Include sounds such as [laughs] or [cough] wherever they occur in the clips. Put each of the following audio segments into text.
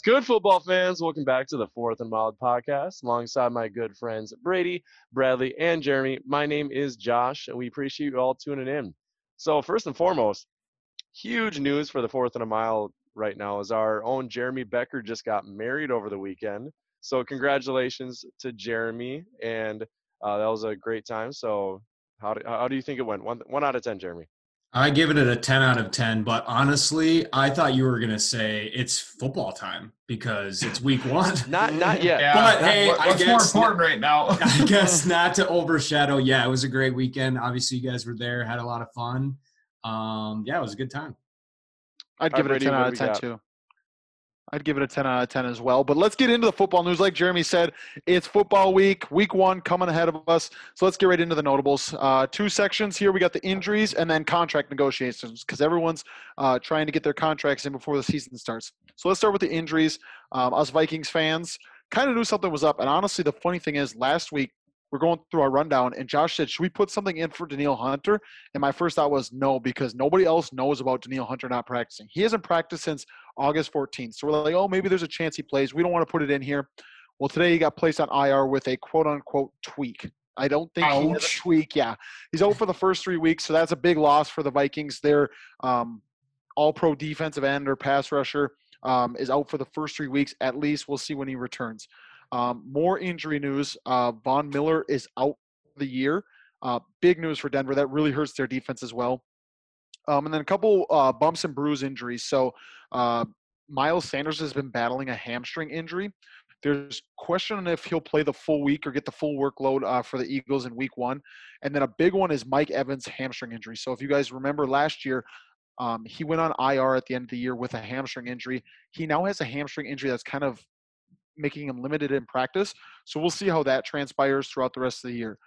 What's good, football fans? Welcome back to the Fourth and Mild podcast alongside my good friends Brady, Bradley, and Jeremy. My name is Josh, and we appreciate you all tuning in. So, first and foremost, huge news for the Fourth and a Mile right now is our own Jeremy Becker just got married over the weekend. So, congratulations to Jeremy, and uh, that was a great time. So, how do, how do you think it went? One, one out of 10, Jeremy. I give it a 10 out of 10, but honestly, I thought you were going to say it's football time because it's week [laughs] one. not not yet. Yeah, But, that- hey, what- I what's guess- more important right now? [laughs] I guess [laughs] not to overshadow. Yeah, it was a great weekend. Obviously, you guys were there, had a lot of fun. Um, yeah, it was a good time. I'd All give right, it a 10 out of 10 got? too. I'd give it a 10 out of 10 as well. But let's get into the football news. Like Jeremy said, it's football week, week one coming ahead of us. So let's get right into the notables. Uh, two sections here. We got the injuries and then contract negotiations because everyone's uh, trying to get their contracts in before the season starts. So let's start with the injuries. Um, us Vikings fans kind of knew something was up. And honestly, the funny thing is, last week, we're going through our rundown, and Josh said, Should we put something in for Danielle Hunter? And my first thought was no, because nobody else knows about Danielle Hunter not practicing. He hasn't practiced since August 14th. So we're like, oh, maybe there's a chance he plays. We don't want to put it in here. Well, today he got placed on IR with a quote unquote tweak. I don't think he has a tweak. Yeah. He's out for the first three weeks. So that's a big loss for the Vikings. Their um, all pro defensive end or pass rusher um, is out for the first three weeks at least. We'll see when he returns. Um, more injury news. Uh, Von Miller is out the year. Uh, big news for Denver. That really hurts their defense as well. Um, and then a couple uh, bumps and bruise injuries. So uh, Miles Sanders has been battling a hamstring injury. There's question on if he'll play the full week or get the full workload uh, for the Eagles in Week One. And then a big one is Mike Evans' hamstring injury. So if you guys remember last year, um, he went on IR at the end of the year with a hamstring injury. He now has a hamstring injury that's kind of making him limited in practice. So we'll see how that transpires throughout the rest of the year.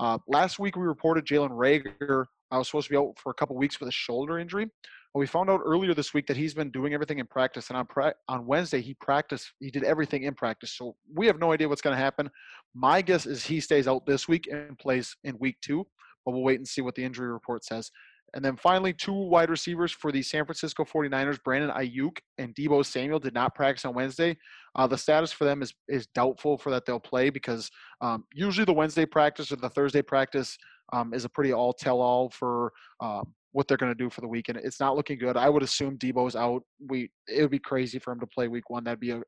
Uh, last week we reported Jalen Reagor uh, was supposed to be out for a couple weeks with a shoulder injury. Well, we found out earlier this week that he's been doing everything in practice, and on pra- on Wednesday he practiced. He did everything in practice, so we have no idea what's going to happen. My guess is he stays out this week and plays in week two, but we'll wait and see what the injury report says. And then finally, two wide receivers for the San Francisco 49ers, Brandon Aiyuk and Deebo Samuel, did not practice on Wednesday. Uh, the status for them is is doubtful for that they'll play because um, usually the Wednesday practice or the Thursday practice um, is a pretty all tell all for um, what they're going to do for the weekend. It's not looking good. I would assume Deebo's out. We it would be crazy for him to play week one. That'd be a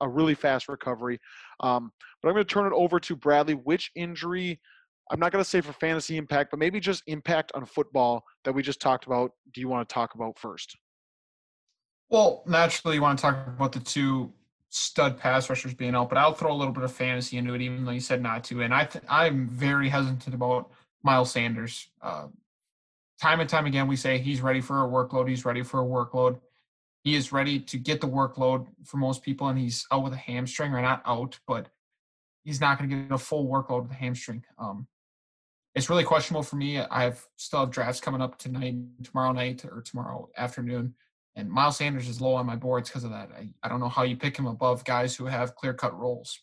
a really fast recovery. Um, but I'm going to turn it over to Bradley. Which injury? I'm not going to say for fantasy impact, but maybe just impact on football that we just talked about. Do you want to talk about first? well, naturally, you want to talk about the two stud pass rushers being out, but I'll throw a little bit of fantasy into it, even though you said not to. And I th- I'm very hesitant about Miles Sanders. Uh, time and time again, we say he's ready for a workload. He's ready for a workload. He is ready to get the workload for most people, and he's out with a hamstring, or not out, but he's not going to get a full workload with a hamstring. Um, it's really questionable for me. I have still have drafts coming up tonight, tomorrow night, or tomorrow afternoon, and Miles Sanders is low on my boards because of that. I, I don't know how you pick him above guys who have clear cut roles.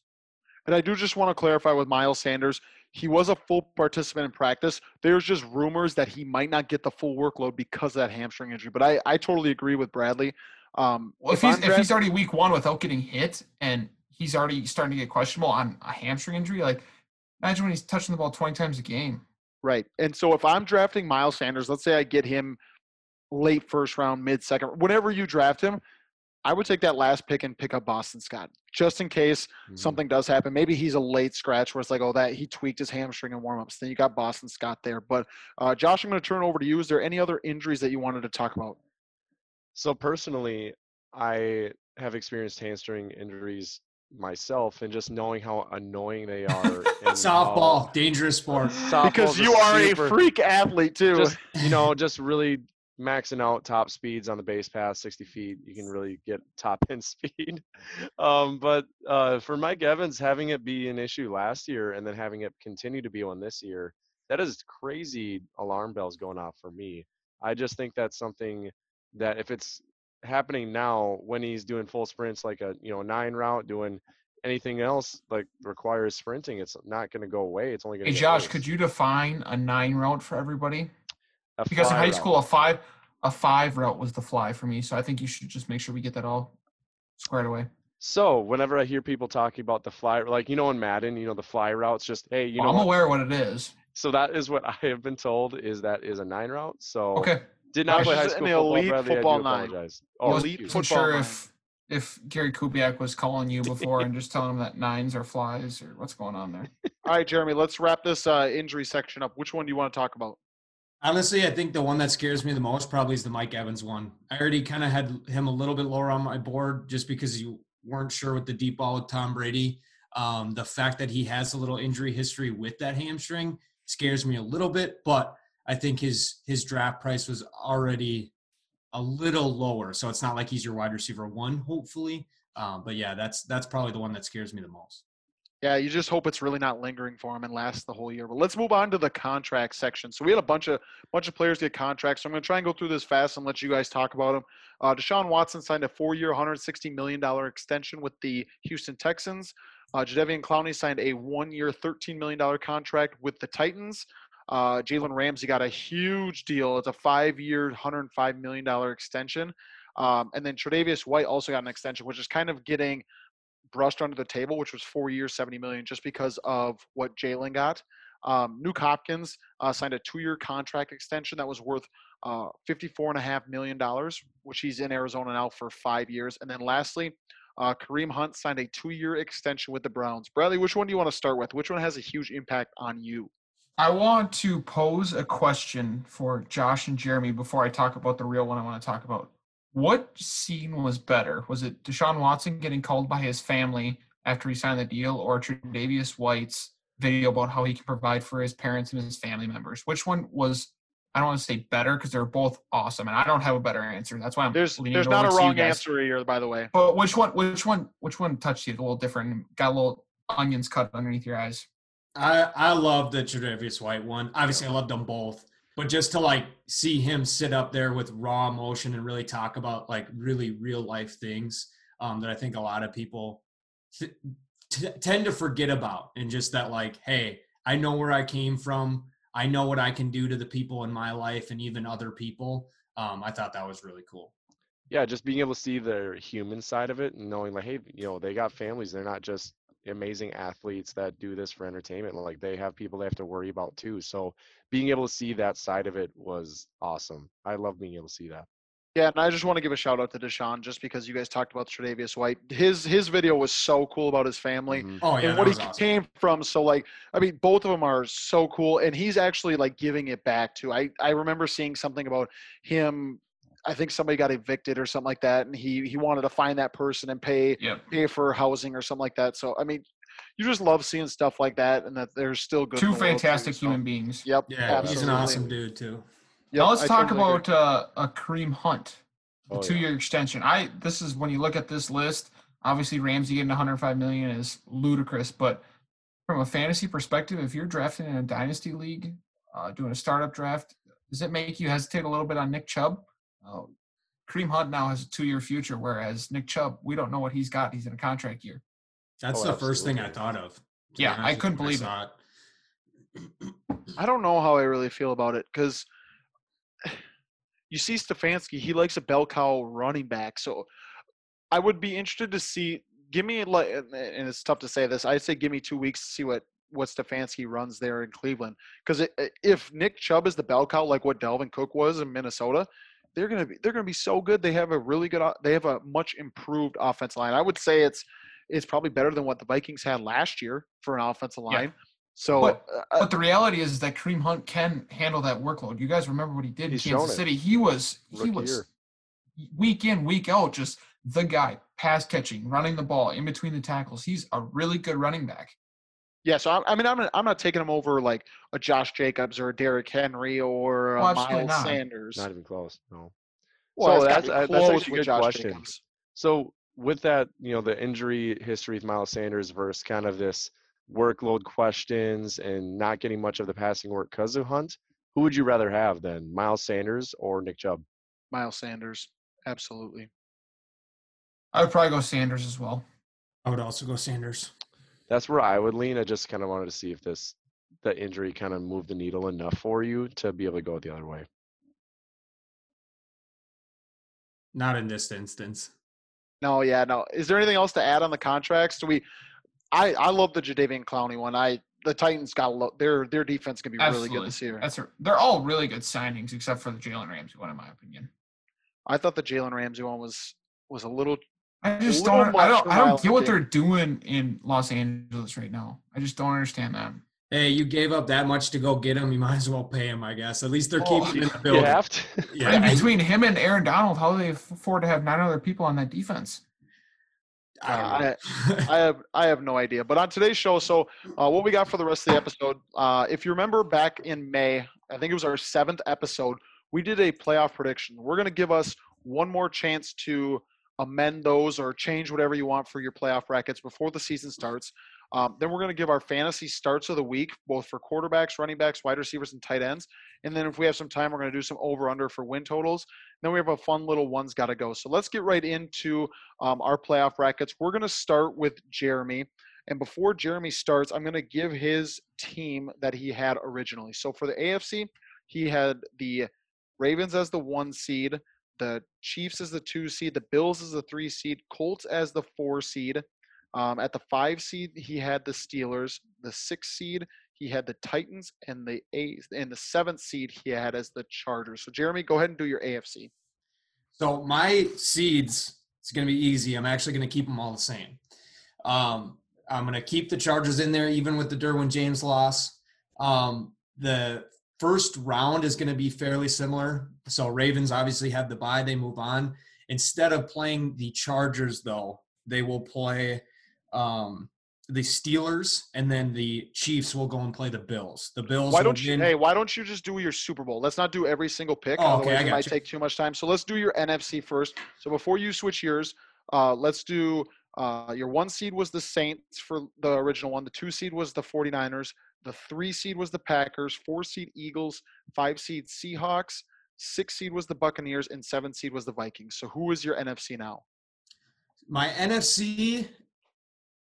And I do just want to clarify with Miles Sanders, he was a full participant in practice. There's just rumors that he might not get the full workload because of that hamstring injury. But I, I totally agree with Bradley. Um, Well, if, he's if he's already week one without getting hit, and he's already starting to get questionable on a hamstring injury, like imagine when he's touching the ball twenty times a game. right, and so if I'm drafting Miles Sanders, let's say I get him late first round, mid second, whenever you draft him, I would take that last pick and pick up Boston Scott just in case Mhm. something does happen. Maybe he's a late scratch where it's like, oh, that he tweaked his hamstring in warmups. Then you got Boston Scott there. But uh, Josh, I'm going to turn it over to you. Is there any other injuries that you wanted to talk about? So personally, I have experienced hamstring injuries myself, and just knowing how annoying they are. [laughs] and Softball, how- dangerous sport. Because you are super- a freak athlete too. Just you know, [laughs] just really maxing out top speeds on the base pass, 60 feet. You can really get top [laughs] end speed. Um, but uh, for Mike Evans, having it be an issue last year and then having it continue to be one this year, that is crazy alarm bells going off for me. I just think that's something that if it's happening now when he's doing full sprints like a you know nine route doing anything else like requires sprinting it's not going to go away it's only going Hey to Josh, could you define a nine route for everybody? A Because in high route. school, a five a five route was the fly for me. So I think you should just make sure we get that all squared away. So whenever I hear people talking about the fly, like you know in Madden, you know the fly routes, just hey, you Well, know. I'm what? aware what it is. So that is what [laughs] I have been told is that is a nine route. So Okay. did not Gosh, play this high is school an football, elite Bradley. football nine. apologize. I Oh, elite excuse me. sure football if if Gary Kubiak was calling you before and just telling him that nines are flies or what's going on there. [laughs] All right, Jeremy, let's wrap this uh, injury section up. Which one do you want to talk about? Honestly, I think the one that scares me the most probably is the Mike Evans one. I already kind of had him a little bit lower on my board just because you weren't sure with the deep ball with Tom Brady. Um, the fact that he has a little injury history with that hamstring scares me a little bit, but I think his his draft price was already a little lower, so it's not like he's your wide receiver one, hopefully. Um, but yeah, that's that's probably the one that scares me the most. Yeah, you just hope it's really not lingering for him and lasts the whole year. But let's move on to the contract section. So we had a bunch of bunch of players get contracts. So I'm going to try and go through this fast and let you guys talk about them. Uh, Deshaun Watson signed a four-year, 160 million dollar extension with the Houston Texans. Uh, Jadeveon Clowney signed a one-year, 13 million dollar contract with the Titans. Uh, Jalen Ramsey got a huge deal. It's a five-year, 105 million dollar extension. Um, and then Tre'Davious White also got an extension, which is kind of getting brushed under the table, which was four years, 70 million, just because of what Jalen got. Um, Nuk Hopkins uh, signed a two-year contract extension that was worth uh, $54.5 million, which he's in Arizona now for five years. And then lastly, uh, Kareem Hunt signed a two-year extension with the Browns. Bradley, which one do you want to start with? Which one has a huge impact on you? I want to pose a question for Josh and Jeremy before I talk about the real one I want to talk about. What scene was better? Was it Deshaun Watson getting called by his family after he signed the deal, or Tre'Davious White's video about how he can provide for his parents and his family members? Which one was? I don't want to say better because they're both awesome, and I don't have a better answer. That's why I'm There's leaning there's not a to you wrong answer here, by the way. But which one? Which one? Which one touched you a little different? Got a little onions cut underneath your eyes. I I love the Tre'Davious White one. Obviously, I loved them both, but just to like see him sit up there with raw emotion and really talk about like really real life things um, that I think a lot of people t- t- tend to forget about, and just that like, hey, I know where I came from. I know what I can do to the people in my life and even other people. Um, I thought that was really cool. yeah, just being able to see their human side of it and knowing like, hey, you know, they got families. They're not just amazing athletes that do this for entertainment. Like they have people they have to worry about too. So being able to see that side of it was awesome. I love being able to see that. Yeah, and I just want to give a shout out to Deshaun just because you guys talked about Tre'Davious White. His his video was so cool about his family. Mhm. Oh yeah, and what he awesome. came from. So like, I mean, both of them are so cool, and he's actually like giving it back to. I I remember seeing something about him. I think somebody got evicted or something like that, and he he wanted to find that person and pay Yep. pay for housing or something like that. So I mean, you just love seeing stuff like that, and that there's still good. in Two the world, too, fantastic so- human beings. Yep. Yeah, he's an awesome dude too. Yep, now let's I talk totally about uh, a Kareem Hunt, the Oh, yeah. two-year extension. I this is when you look at this list. Obviously, Ramsey getting 105 million is ludicrous, but from a fantasy perspective, if you're drafting in a dynasty league, uh, doing a startup draft, does it make you hesitate a little bit on Nick Chubb? Uh, Kareem Hunt now has a two-year future, whereas Nick Chubb, we don't know what he's got. He's in a contract year. That's Oh, the first thing I thought of. Yeah, I couldn't you when believe it. [clears throat] I don't know how I really feel about it because [sighs] you see Stefanski, he likes a bell cow running back. So I would be interested to see. Give me like, and it's tough to say this. I'd say give me two weeks to see what what Stefanski runs there in Cleveland. Because if Nick Chubb is the bell cow, like what Dalvin Cook was in Minnesota, they're gonna be they're gonna be so good. They have a really good. They have a much improved offensive line. I would say it's it's probably better than what the Vikings had last year for an offensive Yeah. line. So But- uh, But the reality is that Kareem Hunt can handle that workload. You guys remember what he did in Kansas. City? He was he was year. week in, week out, just the guy, pass catching, running the ball in between the tackles. He's a really good running back. Yeah, so I, I mean, I'm not, I'm not taking him over like a Josh Jacobs or a Derrick Henry or Oh, a Miles not. Sanders. Not even close. No. Well, So that's- gotta be uh, that's actually a good Josh question. Jacobs. So with that, you know, the injury history with Miles Sanders versus kind of this workload questions and not getting much of the passing work because of Hunt, who would you rather have then, Miles Sanders or Nick Chubb? Miles Sanders, absolutely. I would probably go Sanders as well. I would also go Sanders. That's where I would lean. I just kind of wanted to see if this the injury kind of moved the needle enough for you to be able to go the other way. Not in this instance. No, yeah, no. Is there anything else to add on the contracts? Do we? I I love the Jadeveon Clowney one. I the Titans got a lo- their their defense can be really good this year. That's a, they're all really good signings except for the Jalen Ramsey one, in my opinion. I thought the Jalen Ramsey one was was a little. I just don't. I don't. I don't Miles get what they're doing in Los Angeles right now. I just don't understand that. Hey, you gave up that much to go get him. You [laughs] might as well pay him, I guess. At least they're Oh, keeping him in the [laughs] You building. have to. Yeah, I between him and Aaron Donald, how do they afford to have nine other people on that defense? I. [laughs] I have I have no idea. But on today's show, so uh, what we got for the rest of the episode? Uh, if you remember back in May, I think it was our seventh episode. We did a playoff prediction. We're going to give us one more chance to amend those or change whatever you want for your playoff brackets before the season starts. Um, then we're going to give our fantasy starts of the week, both for quarterbacks, running backs, wide receivers, and tight ends. And then if we have some time, we're going to do some over under for win totals. Then we have a fun little one's got to go. So let's get right into um, our playoff brackets. We're going to start with Jeremy. And before Jeremy starts, I'm going to give his team that he had originally. So for the AFC, he had the Ravens as the one seed, the Chiefs as the two seed, the Bills as the three seed, Colts as the four seed. Um, at the five seed, he had the Steelers. The six seed, he had the Titans, and the eight and the seventh seed he had as the Chargers. So Jeremy, go ahead and do your AFC. So my seeds, it's going to be easy. I'm actually going to keep them all the same. Um, I'm going to keep the Chargers in there, even with the Derwin James loss. Um, the first round is going to be fairly similar. So Ravens obviously have the bye; they move on. Instead of playing the Chargers, though, they will play um, the Steelers, and then the Chiefs will go and play the Bills. The Bills. Why don't you? win- Hey, why don't you just do your Super Bowl? Let's not do every single pick. Oh, okay, otherwise, it might you. take too much time. So let's do your NFC first. So before you switch yours, uh, let's do uh, your one seed was the Saints for the original one. The two seed was the 49ers. The three seed was the Packers. Four seed Eagles. Five seed Seahawks. Six seed was the Buccaneers, and seven seed was the Vikings. So who is your NFC now? my NFC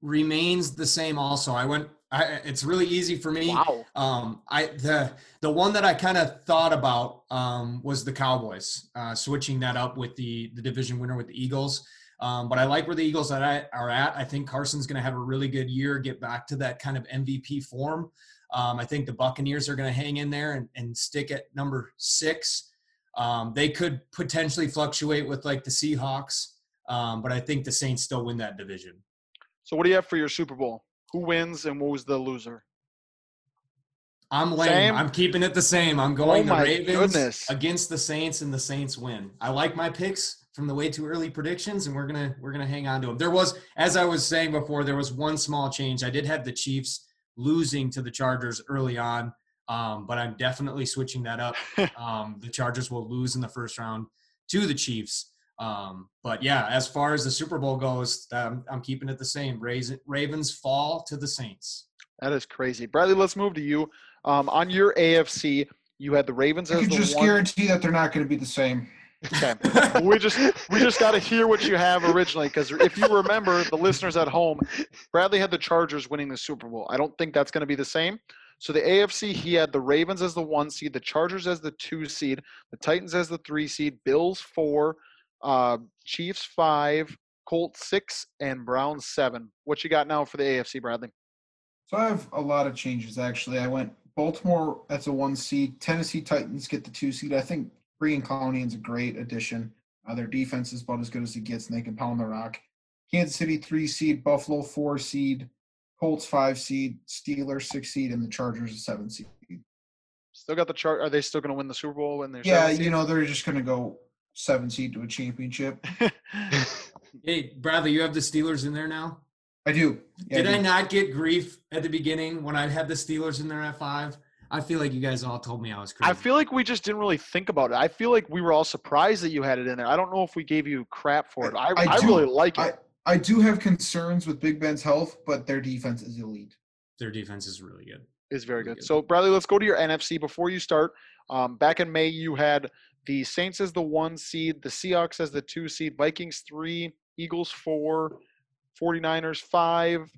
remains the same. Also, I went. I, it's really easy for me. Wow. Um, I the the one that I kind of thought about um, was the Cowboys, uh, switching that up with the the division winner with the Eagles. Um, but I like where the Eagles are at. Are at. I think Carson's going to have a really good year, get back to that kind of MVP form. Um, I think the Buccaneers are going to hang in there and, and stick at number six. Um, they could potentially fluctuate with like the Seahawks, um, but I think the Saints still win that division. So what do you have for your Super Bowl? Who wins and who's the loser? I'm lame. Same? I'm keeping it the same. I'm going Oh the Ravens goodness. against the Saints, and the Saints win. I like my picks from the way too early predictions, and we're gonna we're gonna hang on to them. There was, as I was saying before, there was one small change. I did have the Chiefs losing to the Chargers early on, um, but I'm definitely switching that up. [laughs] Um, the Chargers will lose in the first round to the Chiefs. Um, but yeah, as far as the Super Bowl goes, um, I'm keeping it the same. Rais- Ravens fall to the Saints. That is crazy. Bradley, let's move to you. Um, on your AFC, you had the Ravens I as can the just one. guarantee that they're not going to be the same. Okay. [laughs] we just we just got to hear what you have originally because if you remember, the listeners at home, Bradley had the Chargers winning the Super Bowl. I don't think that's going to be the same. So the AFC, he had the Ravens as the one seed, the Chargers as the two seed, the Titans as the three seed, Bills four, uh, Chiefs five, Colts six, and Browns seven. What you got now for the AFC, Bradley? So I have a lot of changes actually. I went Baltimore as a one seed. Tennessee Titans get the two seed. I think bringing Clowney is a great addition. Uh, their defense is about as good as it gets, and they can pound the rock. Kansas City three seed, Buffalo four seed, Colts five seed, Steelers six seed, and the Chargers a seven seed. Still got the chart. Are they still going to win the Super Bowl when they're Yeah, you know they're just going to go seven seed to a championship. [laughs] Hey, Bradley, you have the Steelers in there now? I do. Yeah, Did I do. not get grief at the beginning when I had the Steelers in there at five? I feel like you guys all told me I was crazy. I feel like we just didn't really think about it. I feel like we were all surprised that you had it in there. I don't know if we gave you crap for it. I, I, I do- really like it. I, I do have concerns with Big Ben's health, but their defense is elite. their defense is really good. It's very really good. good. So Bradley, let's go to your NFC before you start. Um, back in May, you had the Saints as the one seed, the Seahawks as the two seed, Vikings three, Eagles four, 49ers five,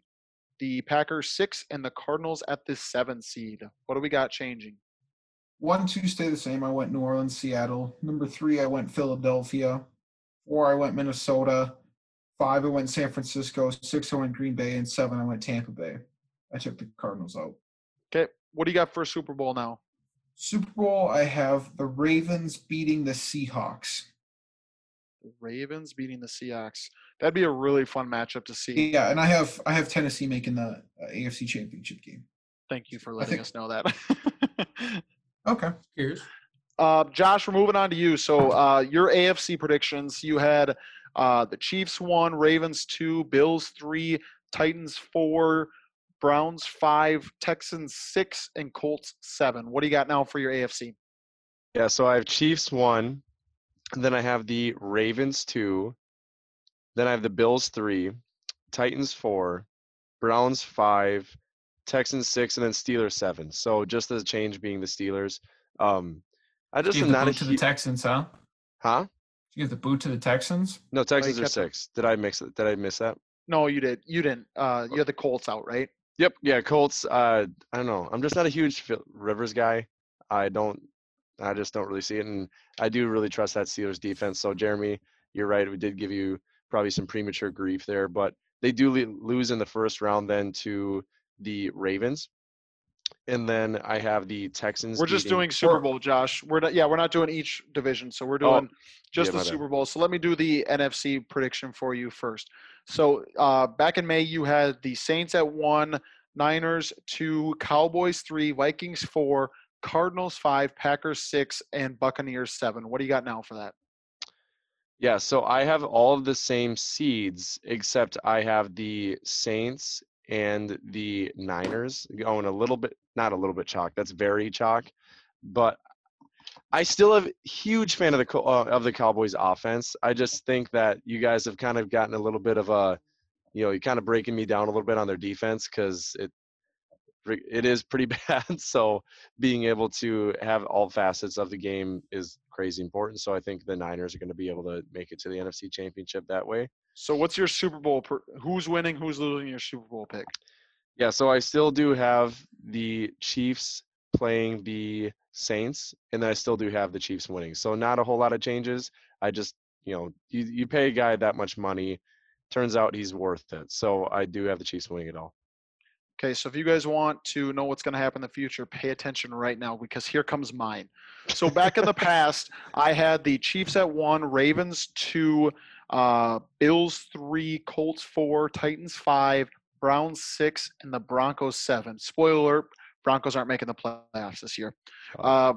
the Packers six, and the Cardinals at the seven seed. What do we got changing? One, two stay the same. I went New Orleans, Seattle. Number three, I went Philadelphia. Four, I went Minnesota. Five, I went San Francisco. Six, I went Green Bay, and seven, I went Tampa Bay. I took the Cardinals out. Okay, what do you got for Super Bowl now? Super Bowl, I have the Ravens beating the Seahawks. The Ravens beating the Seahawks. That'd be a really fun matchup to see. Yeah, and I have I have Tennessee making the uh, AFC Championship game. Thank you for letting think- us know that. [laughs] Okay. Cheers. uh, Josh, we're moving on to you. So uh, your AFC predictions: you had uh, the Chiefs one, Ravens two, Bills three, Titans four, Browns five, Texans six, and Colts seven. What do you got now for your AFC? Yeah, so I have Chiefs one, and then I have the Ravens two, then I have the Bills three, Titans four, Browns five, Texans six, and then Steelers seven. So just the change being the Steelers. Um, I just Give am the not a boot to the Texans, huh? huh? You give the boot to the Texans. No, Texans are kept them. six. Did I mix it? Did I miss that? No, you did. You didn't. Uh, you had the Colts out, right? Yep. Yeah, Colts. Uh, I don't know. I'm just not a huge Rivers guy. I don't. I just don't really see it, and I do really trust that Steelers defense. So Jeremy, you're right. We did give you probably some premature grief there, but they do lose in the first round then to the Ravens, and then I have the Texans. We're just beating- doing Super Bowl, Josh. We're not. Yeah, we're not doing each division. So we're Oh, doing just yeah, the. Super Bowl. So let me do the NFC prediction for you first. So uh, back in May, you had the Saints at one, Niners two, Cowboys three, Vikings four, Cardinals five, Packers six, and Buccaneers seven. What do you got now for that? Yeah, so I have all of the same seeds except I have the Saints and the Niners going a little bit, not a little bit chalk. That's very chalk, but I still have huge fan of the uh, of the Cowboys offense. I just think that you guys have kind of gotten a little bit of a, you know, you're kind of breaking me down a little bit on their defense because it it is pretty [laughs] bad. So being able to have all facets of the game is crazy important. So I think the Niners are going to be able to make it to the NFC Championship that way. So what's your Super Bowl? Per- who's winning? Who's losing your Super Bowl pick? Yeah, so I still do have the Chiefs playing the Saints, and then I still do have the Chiefs winning. So not a whole lot of changes. I just, you know, you, you pay a guy that much money, turns out he's worth it. So I do have the Chiefs winning it all. Okay, so if you guys want to know what's going to happen in the future, pay attention right now because here comes mine. So back in the past, I had the Chiefs at one, Ravens two, uh, Bills three, Colts four, Titans five, Browns six, and the Broncos seven. Spoiler Broncos aren't making the playoffs this year. Uh,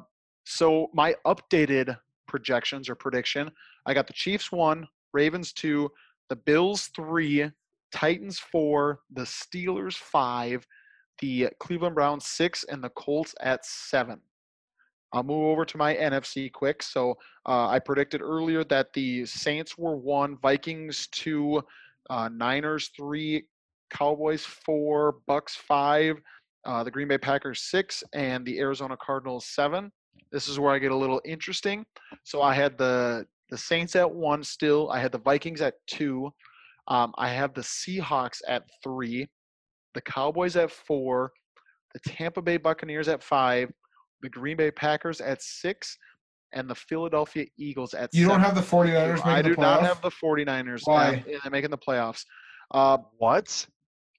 so my updated projections or prediction: I got the Chiefs one, Ravens two, the Bills three, Titans four, the Steelers five, the Cleveland Browns six, and the Colts at seven. I'll move over to my NFC quick. So uh, I predicted earlier that the Saints were one, Vikings two, uh, Niners three, Cowboys four, Bucks five, uh, the Green Bay Packers six, and the Arizona Cardinals seven. This is where I get a little interesting. So I had the the Saints at one still. I had the Vikings at two. Um, I have the Seahawks at three, the Cowboys at four, the Tampa Bay Buccaneers at five, the Green Bay Packers at six, and the Philadelphia Eagles at You seven. don't have the 49ers making I do not have the 49ers Why? at- in- making the playoffs. Uh, What?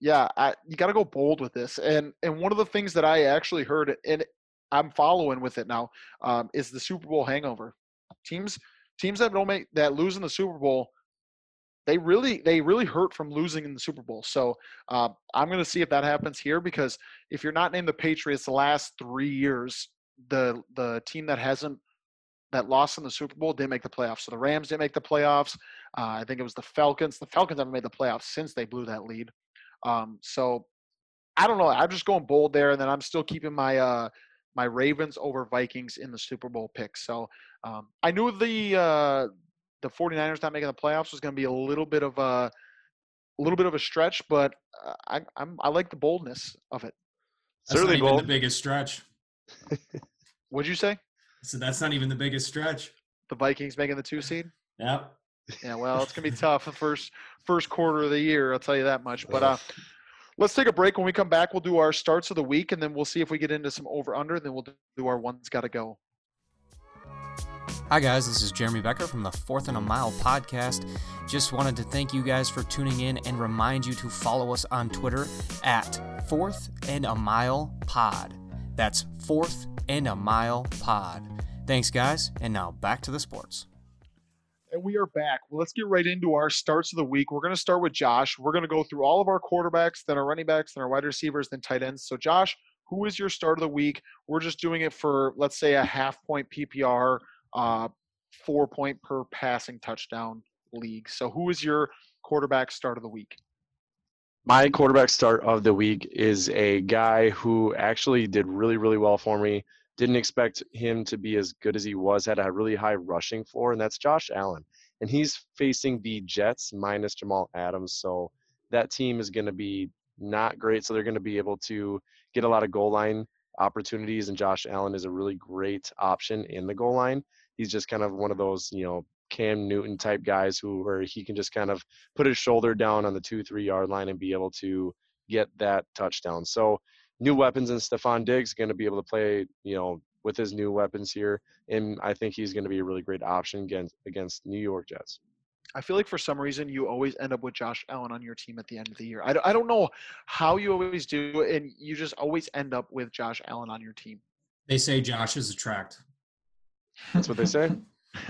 yeah, I, you got to go bold with this. And and one of the things that I actually heard, and I'm following with it now, um, is the Super Bowl hangover. Teams teams that don't make that lose in the Super Bowl, they really they really hurt from losing in the Super Bowl. So uh, I'm going to see if that happens here because if you're not named the Patriots the last three years, the the team that hasn't that lost in the Super Bowl didn't make the playoffs. So the Rams didn't make the playoffs. Uh, I think it was the Falcons. The Falcons haven't made the playoffs since they blew that lead. Um, so I don't know. I'm just going bold there, and then I'm still keeping my uh, my Ravens over Vikings in the Super Bowl pick. So um, I knew the uh, the 49ers not making the playoffs was going to be a little bit of a a little bit of a stretch, but uh, I I'm, I like the boldness of it. That's Certainly not even bold. the biggest stretch. What'd you say? So that's not even the biggest stretch. The Vikings making the two seed? Yeah. Yeah, well, it's gonna be tough the first first quarter of the year. I'll tell you that much. But uh, let's take a break. When we come back, we'll do our starts of the week, and then we'll see if we get into some over under. Then we'll do our ones got to go. Hi, guys. This is Jeremy Becker from the Fourth and a Mile podcast. Just wanted to thank you guys for tuning in and remind you to follow us on Twitter at Fourth and a Mile Pod. That's Fourth and a Mile Pod. Thanks, guys. And now back to the sports. And we are back. Well, let's get right into our starts of the week. We're going to start with Josh. We're going to go through all of our quarterbacks, then our running backs, then our wide receivers, then tight ends. So, Josh, who is your start of the week? We're just doing it for, let's say, a half point PPR, uh, four point per passing touchdown league. So, who is your quarterback start of the week? My quarterback start of the week is a guy who actually did really, really well for me. Didn't expect him to be as good as he was, had a really high rushing floor, and that's Josh Allen. And he's facing the Jets minus Jamal Adams. So that team is going to be not great. So they're going to be able to get a lot of goal line opportunities, and Josh Allen is a really great option in the goal line. He's just kind of one of those, you know, Cam Newton type guys who where he can just kind of put his shoulder down on the two, three yard line and be able to get that touchdown. So new weapons and Stefon Diggs going to be able to play, you know, with his new weapons here, and I think he's going to be a really great option against against New York Jets. I feel like for some reason you always end up with Josh Allen on your team at the end of the year. I, I don't know how you always do, and you just always end up with Josh Allen on your team. They say Josh is a attract. That's what they say. [laughs]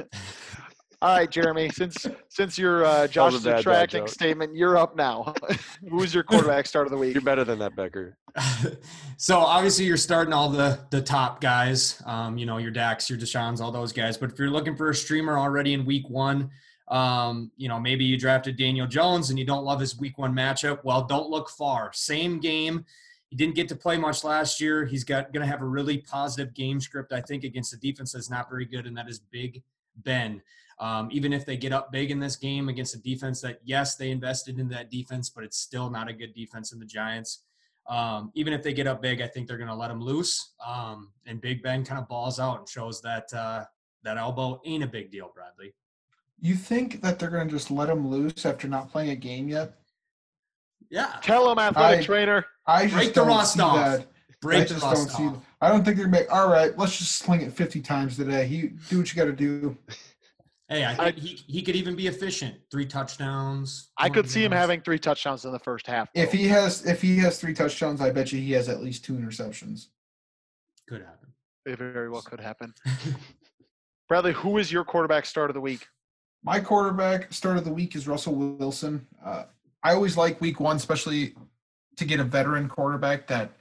All right, Jeremy. Since since your uh, Josh is bad attracting joke. statement, you're up now. [laughs] Who's your quarterback start of the week? You're better than that, Becker. [laughs] so obviously you're starting all the the top guys, um, you know your Dax, your Deshaun's, all those guys. But if you're looking for a streamer already in week one, um, you know maybe you drafted Daniel Jones and you don't love his week one matchup. Well, don't look far. Same game. He didn't get to play much last year. He's got going to have a really positive game script, I think, against a defense that's not very good, and that is Big Ben. Um, even if they get up big in this game against a defense that, yes, they invested in that defense, but it's still not a good defense in the Giants. Um, even if they get up big, I think they're going to let him loose. Um, and Big Ben kind of balls out and shows that uh, that elbow ain't a big deal, Bradley. You think that they're going to just let him loose after not playing a game yet? Yeah, Tell him, athletic I- trainer. I just Break the don't rust see off. that. I break the just rust don't see. I don't think they're gonna make. All right, let's just sling it fifty times today. He do what you got to do. Hey, I think he, he could even be efficient. Three touchdowns. I could see him having three touchdowns in the first half. If he has, if he has three touchdowns, I bet you he has at least two interceptions. could happen. it very well could happen. [laughs] Bradley, who is your quarterback start of the week? My quarterback start of the week is Russell Wilson. Uh, I always like week one, especially to get a veteran quarterback that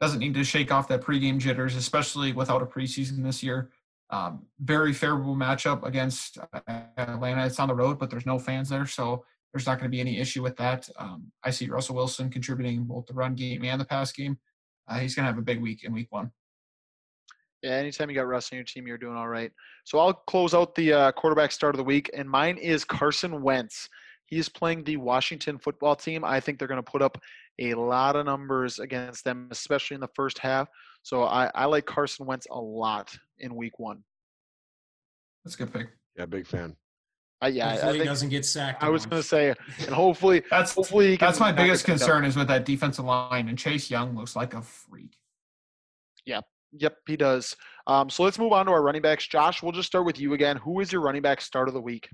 doesn't need to shake off that pregame jitters, especially without a preseason this year. Um, very favorable matchup against uh, Atlanta. It's on the road, but there's no fans there, so there's not going to be any issue with that. Um, I see Russell Wilson contributing both the run game and the pass game. Uh, he's going to have a big week in week one. Yeah, anytime you got Russ on your team, you're doing all right. So I'll close out the uh, quarterback start of the week, and mine is Carson Wentz. He is playing the Washington football team. I think they're going to put up a lot of numbers against them, especially in the first half. So I, I like Carson Wentz a lot in week one. That's a good pick. Yeah, big fan. I, yeah, Hopefully I, he doesn't get sacked. I was going to say, and hopefully, [laughs] That's hopefully he can That's my biggest concern is with that defensive line, and Chase Young looks like a freak. Yeah, yep, he does. Um, so let's move on to our running backs. Josh, we'll just start with you again. Who is your running back start of the week?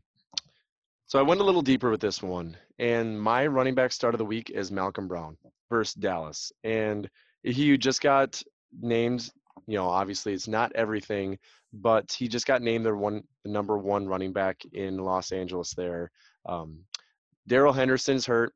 So I went a little deeper with this one, and my running back start of the week is Malcolm Brown versus Dallas, and he just got named. You know, obviously it's not everything, but he just got named the one, the number one running back in Los Angeles. There, um, Darrell Henderson's hurt.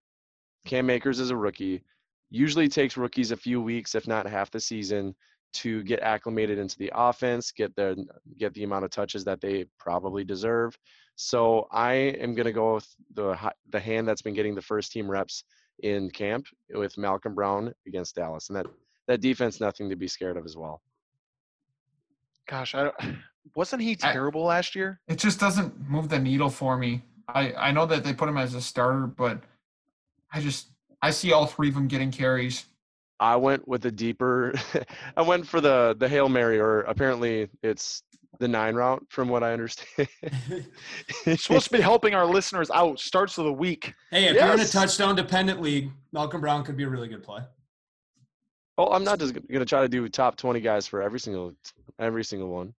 Cam Akers is a rookie. Usually takes rookies a few weeks, if not half the season, to get acclimated into the offense, get their get the amount of touches that they probably deserve. So I am going to go with the the hand that's been getting the first team reps in camp with Malcolm Brown against Dallas, and that that defense nothing to be scared of as well. Gosh, I don't, [sighs] wasn't he I- terrible last year? It just doesn't move the needle for me. I, I know that they put him as a starter, but I just I see all three of them getting carries. I went with a deeper. [laughs] I went for the the hail mary, or apparently it's the nine route, from what I understand. [laughs] [laughs] It's supposed to be helping our listeners out. Starts of the week. Hey, if you're in a touchdown dependent league, Malcolm Brown could be a really good play. oh, I'm not just going to try to do top 20 guys for every single every single one.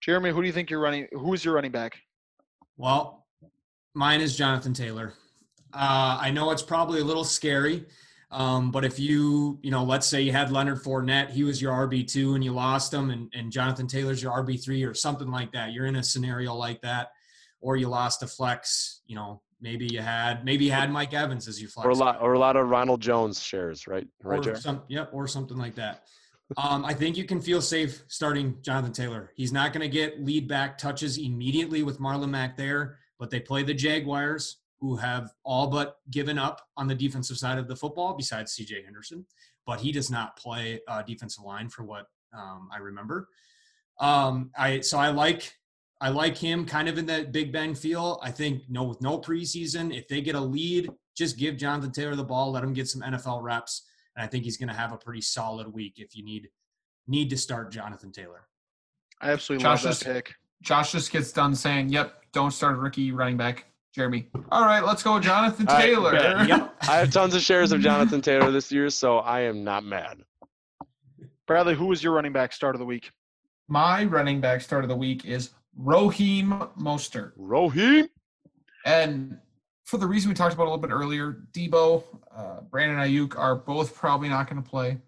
Jeremy, who do you think you're running? Who is your running back? Well, mine is Jonathan Taylor. Uh, I know it's probably a little scary, um, but if you, you know, let's say you had Leonard Fournette, he was your RB two, and you lost him, and, and Jonathan Taylor's your RB three, or something like that. You're in a scenario like that, or you lost a flex. You know, maybe you had maybe you had Mike Evans as your flex, Or a lot, or a lot of Ronald Jones shares, right? Right, or some, yep, or something like that. Um, I think you can feel safe starting Jonathan Taylor. He's not going to get lead back touches immediately with Marlon Mack there, but they play the Jaguars, who have all but given up on the defensive side of the football, besides C.J. Henderson. But he does not play uh, defensive line for what um, I remember. Um, I so I like I like him kind of in that Big Bang feel. I think no with no preseason, if they get a lead, just give Jonathan Taylor the ball, let him get some NFL reps, and I think he's going to have a pretty solid week if you need need to start Jonathan Taylor. I absolutely Josh love is- that pick. Josh just gets done saying, "Yep, don't start a rookie running back." Jeremy. All right, let's go, Jonathan All right, Taylor. bet. [laughs] Yep. I have tons of shares of Jonathan Taylor this year, so I am not mad. Bradley, who was your running back start of the week? My running back start of the week is Raheem Mostert. Raheem. And for the reason we talked about a little bit earlier, Deebo, uh, Brandon Aiyuk are both probably not going to play.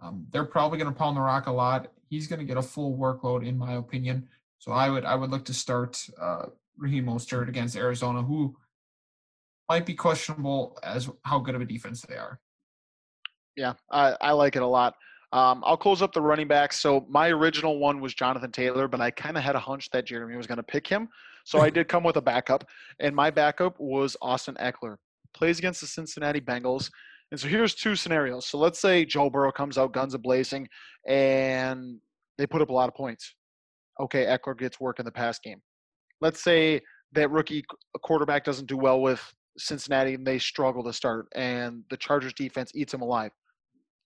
Um, they're probably going to pound the rock a lot. He's going to get a full workload, in my opinion. So I would I would look to start uh, Raheem Mostert against Arizona, who might be questionable as how good of a defense they are. Yeah, I, I like it a lot. Um, I'll close up the running backs. So my original one was Jonathan Taylor, but I kind of had a hunch that Jeremy was going to pick him. So I did [laughs] come with a backup, and my backup was Austin Ekeler. Plays against the Cincinnati Bengals. And so here's two scenarios. So let's say Joe Burrow comes out guns a blazing, and they put up a lot of points. Okay, Ekeler gets work in the pass game. Let's say that rookie quarterback doesn't do well with Cincinnati and they struggle to start, and the Chargers defense eats them alive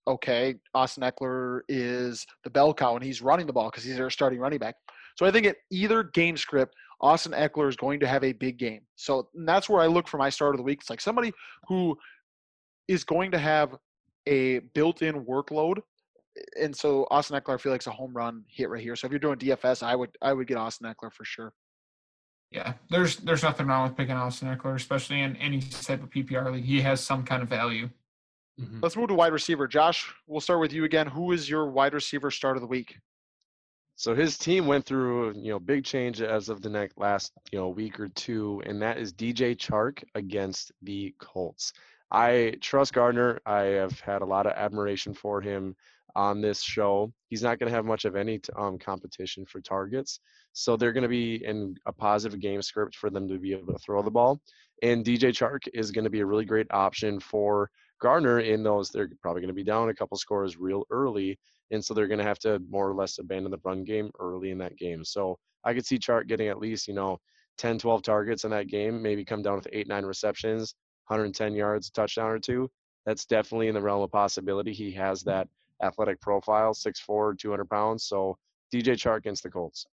okay, Austin Ekeler is the bell cow and he's running the ball because he's their starting running back. So I think at either game script, Austin Ekeler is going to have a big game. So that's where I look for my start of the week. It's like somebody who is going to have a built-in workload. And so Austin Ekeler, I feel like is a home run hit right here. So if you're doing DFS, I would I would get Austin Ekeler for sure. Yeah, there's there's nothing wrong with picking Austin Ekeler, especially in any type of PPR league. He has some kind of value. Mhm. Let's move to wide receiver. Josh, we'll start with you again. Who is your wide receiver start of the week? So his team went through, you know, big change as of the next last, you know, week or two, and that is DJ Chark against the Colts. I trust Gardner. I have had a lot of admiration for him on this show. He's not going to have much of any um, competition for targets, so they're going to be in a positive game script for them to be able to throw the ball. And DJ Chark is going to be a really great option for Gardner in those. They're probably going to be down a couple scores real early, and so they're going to have to more or less abandon the run game early in that game. So I could see Chark getting at least, you know, 10, 12 targets in that game, maybe come down with eight, nine receptions, 110 yards, touchdown or two. That's definitely in the realm of possibility. He has that athletic profile, 6'4, 200 pounds. So DJ Chark against the Colts.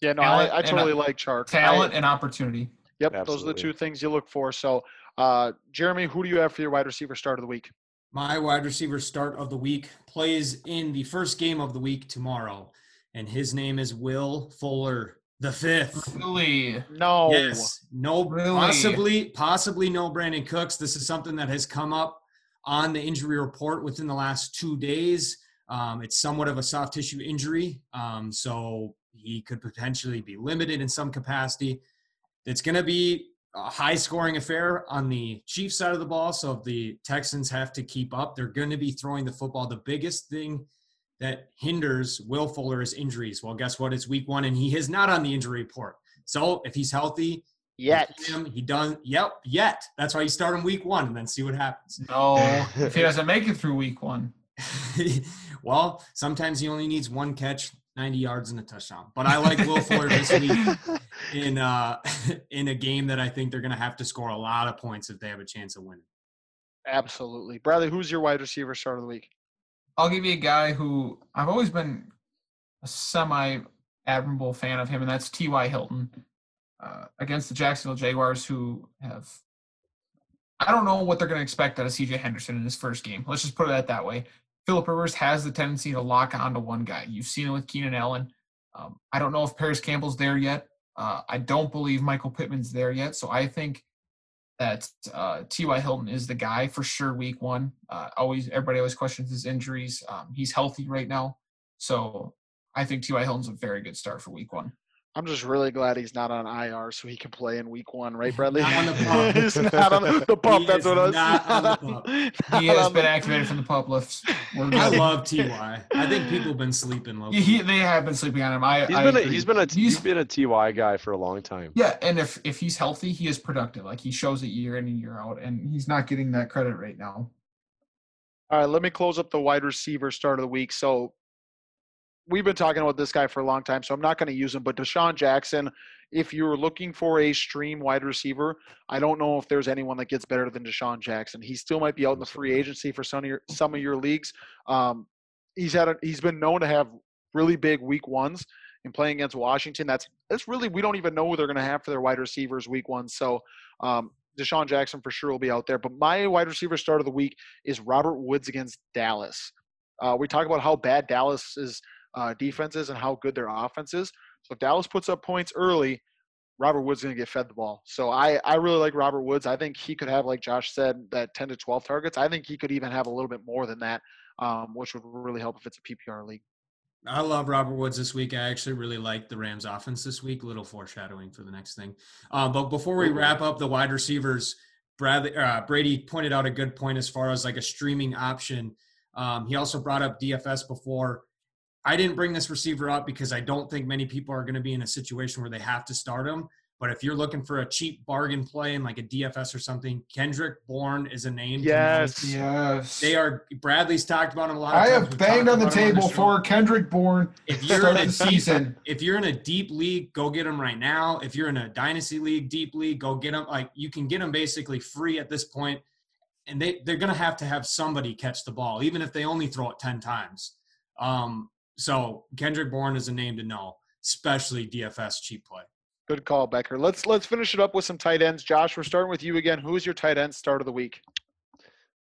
Yeah, no, Talent I, I and, uh, totally like Chark. I- Talent and opportunity. Yep, those are the two things you look for. So, uh, Jeremy, who do you have for your wide receiver start of the week? My wide receiver start of the week plays in the first game of the week tomorrow, and his name is Will Fuller the fifth. Really? No. Yes, no, Really? possibly, possibly no Brandin Cooks. This is something that has come up on the injury report within the last two days. Um, it's somewhat of a soft tissue injury, um, so he could potentially be limited in some capacity. It's going to be a high scoring affair on the Chiefs side of the ball. So if the Texans have to keep up, they're going to be throwing the football. The biggest thing that hinders Will Fuller is injuries. Well, guess what? It's week one, and he is not on the injury report. So if he's healthy, Yet. him, he done. Yep, yet. That's why you start him week one and then see what happens. No. if he doesn't make it through week one. [laughs] well, sometimes he only needs one catch, 90 yards, and a touchdown. But I like Will Fuller this week [laughs] in uh, [laughs] in a game that I think they're going to have to score a lot of points if they have a chance of winning. Absolutely. Bradley, who's your wide receiver start of the week? I'll give you a guy who I've always been a semi admirable fan of him, and that's T.Y. Hilton uh, against the Jacksonville Jaguars, who have. I don't know what they're going to expect out of C.J. Henderson in his first game. Let's just put it that way. Philip Rivers has the tendency to lock onto one guy. You've seen it with Keenan Allen. Um, I don't know if Parris Campbell's there yet. Uh, I don't believe Michael Pittman's there yet. So I think that uh, T.Y. Hilton is the guy for sure week one. Uh, always, everybody always questions his injuries. Um, he's healthy right now. So I think T.Y. Hilton's a very good start for week one. I'm just really glad he's not on IR so he can play in week one, right, Bradley? Not on the [laughs] pump. he's not on the [laughs] pump. He That's is what I was not on the [laughs] pump. He has been activated from the pup lifts. I love Ty. I think people have been sleeping low. He, he- they have been sleeping on him. I, He's I been a, agree. he's been a He's- he's been a TY guy for a long time. Yeah, and if if he's healthy, he is productive. Like he shows it year in and year out, and he's not getting that credit right now. All right, let me close up the wide receiver start of the week. So we've been talking about this guy for a long time, so I'm not going to use him. But DeSean Jackson, if you're looking for a stream wide receiver, I don't know if there's anyone that gets better than DeSean Jackson. He still might be out in the free agency for some of your some of your leagues. Um, he's had a, he's been known to have really big week ones in playing against Washington. That's that's really we don't even know who they're going to have for their wide receivers week one. So um, DeSean Jackson for sure will be out there. But my wide receiver start of the week is Robert Woods against Dallas. Uh, we talk about how bad Dallas's uh, defense is and how good their offense is. So if Dallas puts up points early, Robert Woods is going to get fed the ball. So I, I really like Robert Woods. I think he could have, like Josh said, that 10 to 12 targets. I think he could even have a little bit more than that, um, which would really help if it's a PPR league. I love Robert Woods this week. I actually really like the Rams offense this week. Little foreshadowing for the next thing. Um, but before we wrap up the wide receivers, Bradley uh, Brady pointed out a good point as far as like a streaming option. Um, he also brought up DFS before. I didn't bring this receiver up because I don't think many people are going to be in a situation where they have to start him. But if you're looking for a cheap bargain play in like a DFS or something, Kendrick Bourne is a name. to. Yes. Yes, They are Bradley's talked about him a lot. Of I times. have banged on the table show. for Kendrick Bourne. If you're in a deep, season. if you're in a deep league, go get him right now. If you're in a dynasty league, deep league, go get him. Like you can get them basically free at this point, and they they're gonna have to have somebody catch the ball, even if they only throw it ten times. Um, so Kendrick Bourne is a name to know, especially DFS cheap play. Good call, Becker. Let's let's finish it up with some tight ends. Josh, we're starting with you again. Who's your tight end start of the week?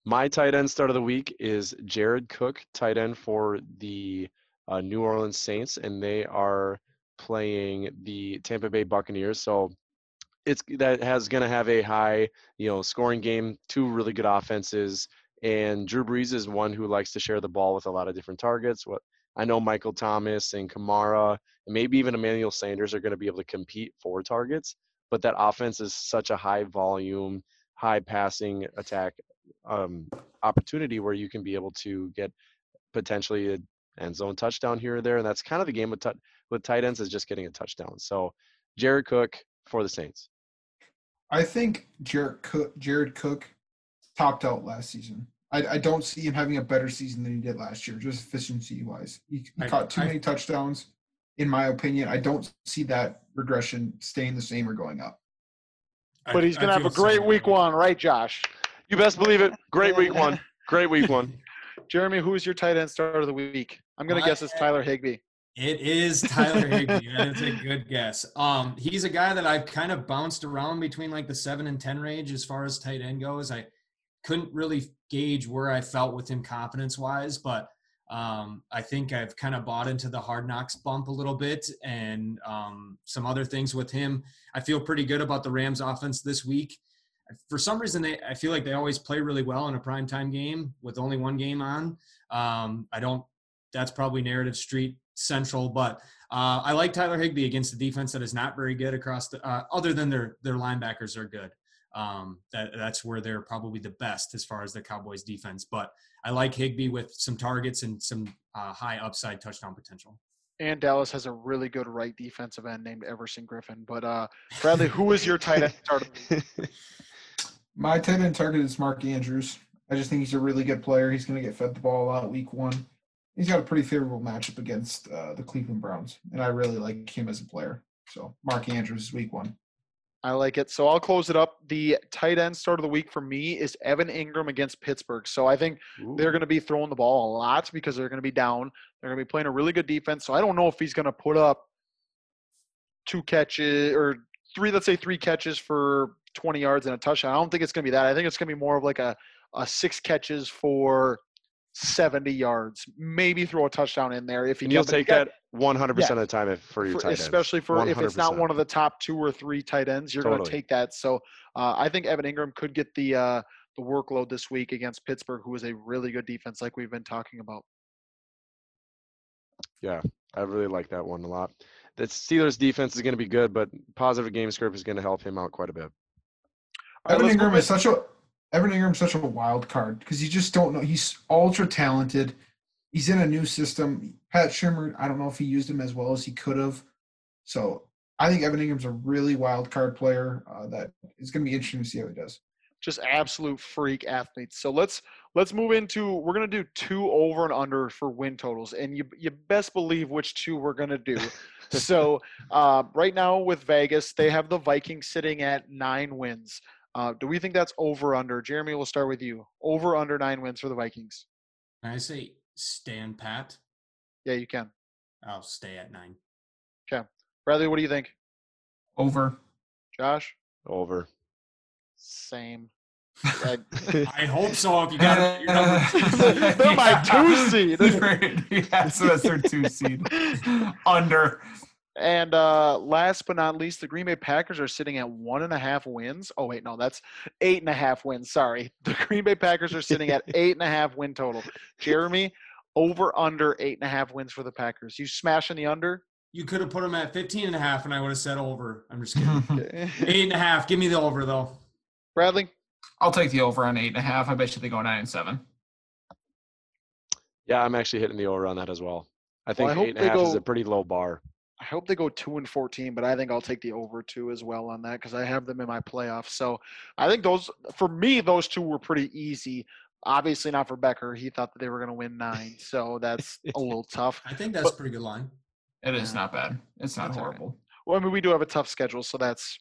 My tight end start of the week is Jared Cook, tight end for the uh, New Orleans Saints, and they are playing the Tampa Bay Buccaneers. So it's that has going to have a high, you know, scoring game. Two really good offenses, and Drew Brees is one who likes to share the ball with a lot of different targets. What I know, Michael Thomas and Kamara, and maybe even Emmanuel Sanders are going to be able to compete for targets. But that offense is such a high volume, high passing attack um, opportunity where you can be able to get potentially an end zone touchdown here or there, and that's kind of the game with t- with tight ends is just getting a touchdown. So Jared Cook for the Saints. I think Jared Cook, Jared Cook topped out last season. I, I don't see him having a better season than he did last year, just efficiency wise. He, he I- caught too I- many touchdowns, in my opinion. I don't see that regression staying the same or going up. I- But he's gonna have a great similar. week one, right, Josh? You best believe it. Great week one. [laughs] Great week one. Jeremy, who's your tight end start of the week? I'm gonna guess it's Tyler Higbee. It is Tyler Higbee. That's a good guess. Um, he's a guy that I've kind of bounced around between like the seven and ten range as far as tight end goes. I couldn't really gauge where I felt with him confidence wise, but um, I think I've kind of bought into the hard knocks bump a little bit and um, some other things with him. I feel pretty good about the Rams offense this week. For some reason, they I feel like they always play really well in a primetime game with only one game on. Um, I don't. That's probably narrative street central, but uh, I like Tyler Higbee against a defense that is not very good across the. Uh, other than their their linebackers are good. Um, that that's where they're probably the best as far as the Cowboys defense. But I like Higbee with some targets and some uh, high upside touchdown potential. And Dallas has a really good right defensive end named Everson Griffen. But uh, Bradley, who is your tight end start of the week? My tight end target is Mark Andrews. I just think he's a really good player. He's going to get fed the ball a lot week one. He's got a pretty favorable matchup against uh, the Cleveland Browns, and I really like him as a player. So Mark Andrews is week one. I like it. So I'll close it up. The tight end start of the week for me is Evan Engram against Pittsburgh. So I think they're going to be throwing the ball a lot because they're going to be down. They're going to be playing a really good defense. So I don't know if he's going to put up two catches or three, let's say three catches for 20 yards and a touchdown. I don't think it's going to be that. I think it's going to be more of like a, a six catches for 70 yards, maybe throw a touchdown in there if he And you'll does. But you take that 100% of the time if, for your for- tight ends. especially for if it's not one of the top two or three tight ends, you're going to take that. So uh, I think Evan Engram could get the uh, the workload this week against Pittsburgh, who is a really good defense, like we've been talking about. Yeah, I really like that one a lot. The Steelers defense is going to be good, but positive game script is going to help him out quite a bit. Evan let's Engram is such a Evan Engram's such a wild card because you just don't know. He's ultra talented. He's in a new system. Pat Shurmur, I don't know if he used him as well as he could have. So I think Evan Engram's a really wild card player uh, that is going to be interesting to see how he does. just absolute freak athletes. So let's let's move into we're gonna do two over and under for win totals, and you you best believe which two we're gonna do. so [laughs] uh, right now with Vegas, they have the Vikings sitting at nine wins. Uh, do we think that's over under? Jeremy, we'll start with you. Over under nine wins for the Vikings. Can I say stand pat? Yeah, you can. I'll stay at nine. Okay. Bradley, what do you think? Over. Josh, Over. same. I- [laughs] I hope so. If you got your number [laughs] two. They're my two seed. [laughs] yeah, so that's their two seed. Under. And uh, last but not least, the Green Bay Packers are sitting at one and a half wins. Oh wait, no, that's eight and a half wins. Sorry, [laughs] the Green Bay Packers are sitting at [laughs] eight and a half win total. Jeremy, over under eight and a half wins for the Packers. You smashing the under? You could have put them at 15 and a half and I would have said over. I'm just kidding. [laughs] Eight and a half. Give me the over though. Bradley, I'll take the over on eight and a half. I bet you they go nine and seven. Yeah, I'm actually hitting the over on that as well. I think I hope eight and a they half is a pretty low bar. I hope they go two and fourteen, but I think I'll take the over two as well on that because I have them in my playoffs. So I think those for me, those two were pretty easy. Obviously not for Becker. He thought that they were going to win nine, so that's a [laughs] little tough. I think that's a pretty good line. It is Yeah. not bad. It's not That's all right. horrible. Well, I mean, we do have a tough schedule, so that's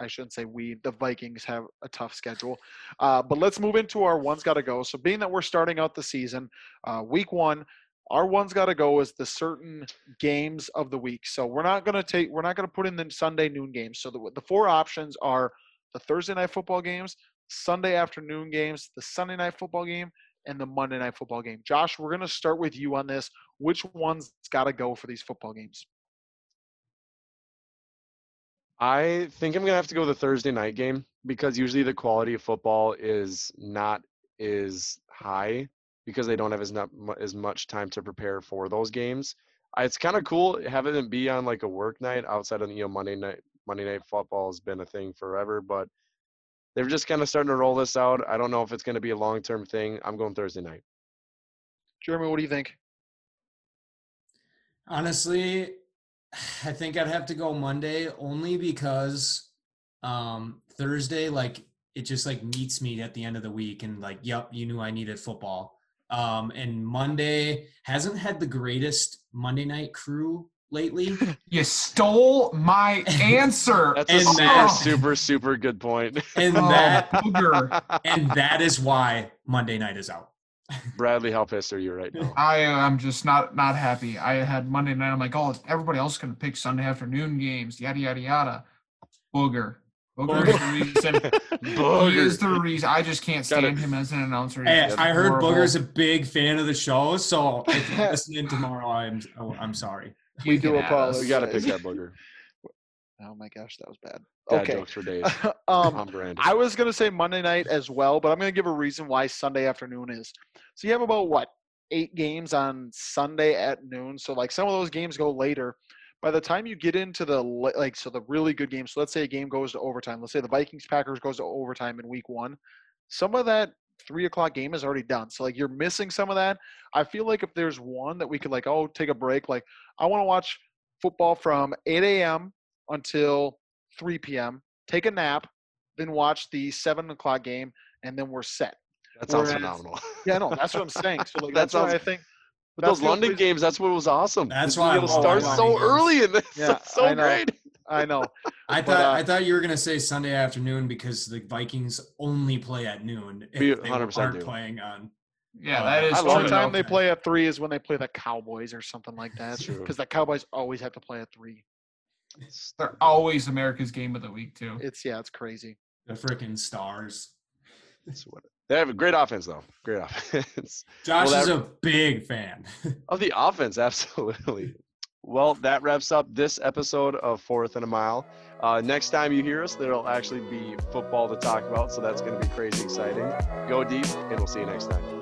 I shouldn't say we. The Vikings have a tough schedule, uh, but let's move into our one's got to go. So, being that we're starting out the season, uh, week one, our one's got to go is the certain games of the week. So we're not gonna take, we're not gonna put in the Sunday noon games. So the the four options are the Thursday night football games, Sunday afternoon games, the Sunday night football game, and the Monday night football game. Josh, we're gonna start with you on this. Which one's got to go for these football games? I think I'm gonna have to go the Thursday night game because usually the quality of football is not as high because they don't have as not as much time to prepare for those games. It's kind of cool having it be on like a work night outside of you know Monday night. Monday night football has been a thing forever, but they're just kind of starting to roll this out. I don't know if it's going to be a long term thing. I'm going Thursday night. Jeremy, what do you think? Honestly, I think I'd have to go Monday only because um Thursday, like it just like meets me at the end of the week and like, yep, you knew I needed football. Um and Monday hasn't had the greatest Monday night crew lately. [laughs] You stole my answer. [laughs] That's And a super, that- super, super good point. And [laughs] Oh, that booger. and that is why Monday night is out. Bradley, how pissed are you right now? I am just not not happy. I had Monday night. I'm like, oh, everybody else can pick Sunday afternoon games. Yada yada yada. Booger. Booger is the reason. He Booger. is the reason. I just can't Gotta- stand him as an announcer. Hey, I heard horrible. Booger's a big fan of the show, so if [laughs] you're listening tomorrow, I'm oh, I'm sorry. We You do can have us. We got to pick that booger. [laughs] Oh my gosh, that was bad. Dad Okay. jokes for days. [laughs] um, On brand. I was gonna say Monday night as well, but I'm gonna give a reason why Sunday afternoon is. So you have about what eight games on Sunday at noon. So like some of those games go later. By the time you get into the like, so the really good games. So let's say a game goes to overtime. Let's say the Vikings Packers goes to overtime in week one. Some of that three o'clock game is already done. So like you're missing some of that. I feel like if there's one that we could like, oh, take a break. Like I want to watch football from 8 a.m. until 3 p.m. Take a nap, then watch the seven o'clock game, and then we're set. That sounds whereas- phenomenal. Yeah, no, that's what I'm [laughs] saying. So like That that's why sounds- I think But that's those London reason- games, that's what was awesome. That's Is why it'll I'm start all so games. early in this. Yeah, That's so I know. great. [laughs] I know. [laughs] I But, thought uh, I thought you were gonna say Sunday afternoon because the Vikings only play at noon. If We they 100% aren't do. playing on. Yeah, Uh, that is I The only time they play at three is when they play the Cowboys or something like that. True. Because the Cowboys always have to play at three. They're always America's game of the week too. It's yeah, it's crazy. The freaking stars. It's what- They have a great offense, though. Great [laughs] offense. Josh Well, is a big fan. [laughs] Of the offense, absolutely. Well, that wraps up this episode of Fourth and a Mile. Uh, next time you hear us, there'll actually be football to talk about, so that's going to be crazy exciting. Go deep, and we'll see you next time.